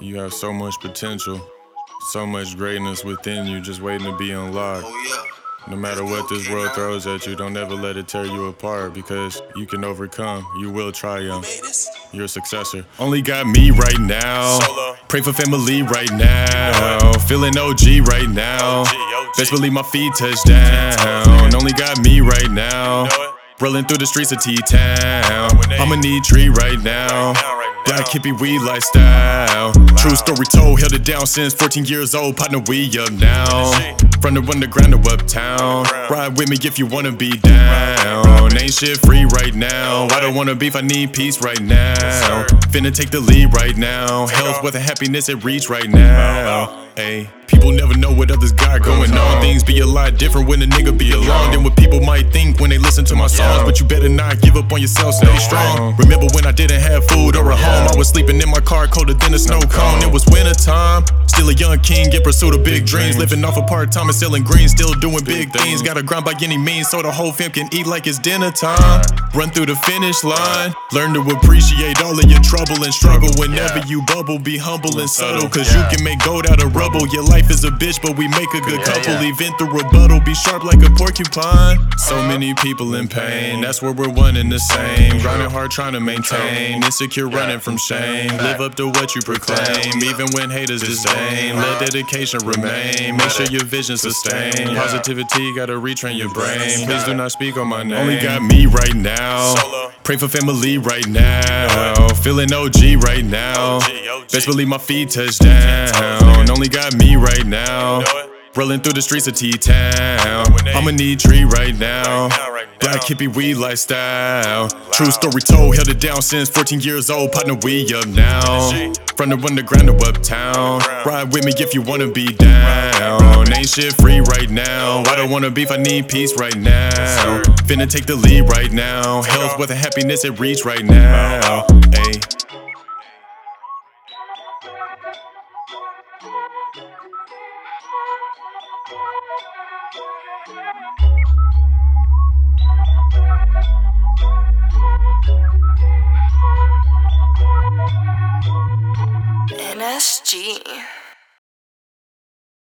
You have so much potential, so much greatness within you just waiting to be unlocked. Oh yeah. No matter what this world throws at you, don't ever let it tear you apart because you can overcome. You will triumph. You're a successor. Only got me right now. Pray for family right now. Feeling OG right now. Best believe my feet touch down. Only got me right now. Rolling through the streets of T-Town. I'ma need tree right now. Black hippie weed lifestyle. True story told, held it down since 14 years old. Partner, we up now. From the underground to uptown. Ride with me if you wanna be down. Ain't shit free right now. I don't wanna beef, I need peace right now. Finna take the lead right now. Health, wealth, and happiness it reach right now. Hey, people never know what others got going on. Things be a lot different when a nigga be alone than what people might think when they listen to my songs. But you better not give up on yourself, stay strong. Remember when I didn't have food or a home? I was sleeping in my car colder than a snow cone. It was winter time. Still a young king in pursuit of big dreams. Living off a part time and selling green, still doing big things. Gotta grind by any means so the whole fam can eat like it's dinner time. Run through the finish line. Learn to appreciate all of your trouble and struggle. Whenever you bubble, be humble and subtle. Cause you can make gold out of rubble. Your life is a bitch, but we make a good couple. Event the rebuttal, be sharp like a porcupine. So many people in pain. That's where we're one and the same. Grinding hard, trying to maintain. Insecure, running from shame. Live up to what you proclaim. Even when haters disdain. Let dedication remain. Make sure your vision sustain. Positivity, gotta retrain your brain. Please do not speak on my name. Only got me right now. Pray for family right now. Feeling OG right now. Best believe my feet touch down. Only got me right now. Rolling through the streets of T-Town. I'ma need tree right now. Black hippie weed lifestyle. True story told, held it down since 14 years old. Partner, we up now. From the underground to uptown. Ride with me if you wanna be down. Ain't shit free right now. I don't wanna beef, I need peace right now. Finna take the lead right now. Health, wealth, and happiness it reach right now. Ayy. NSG.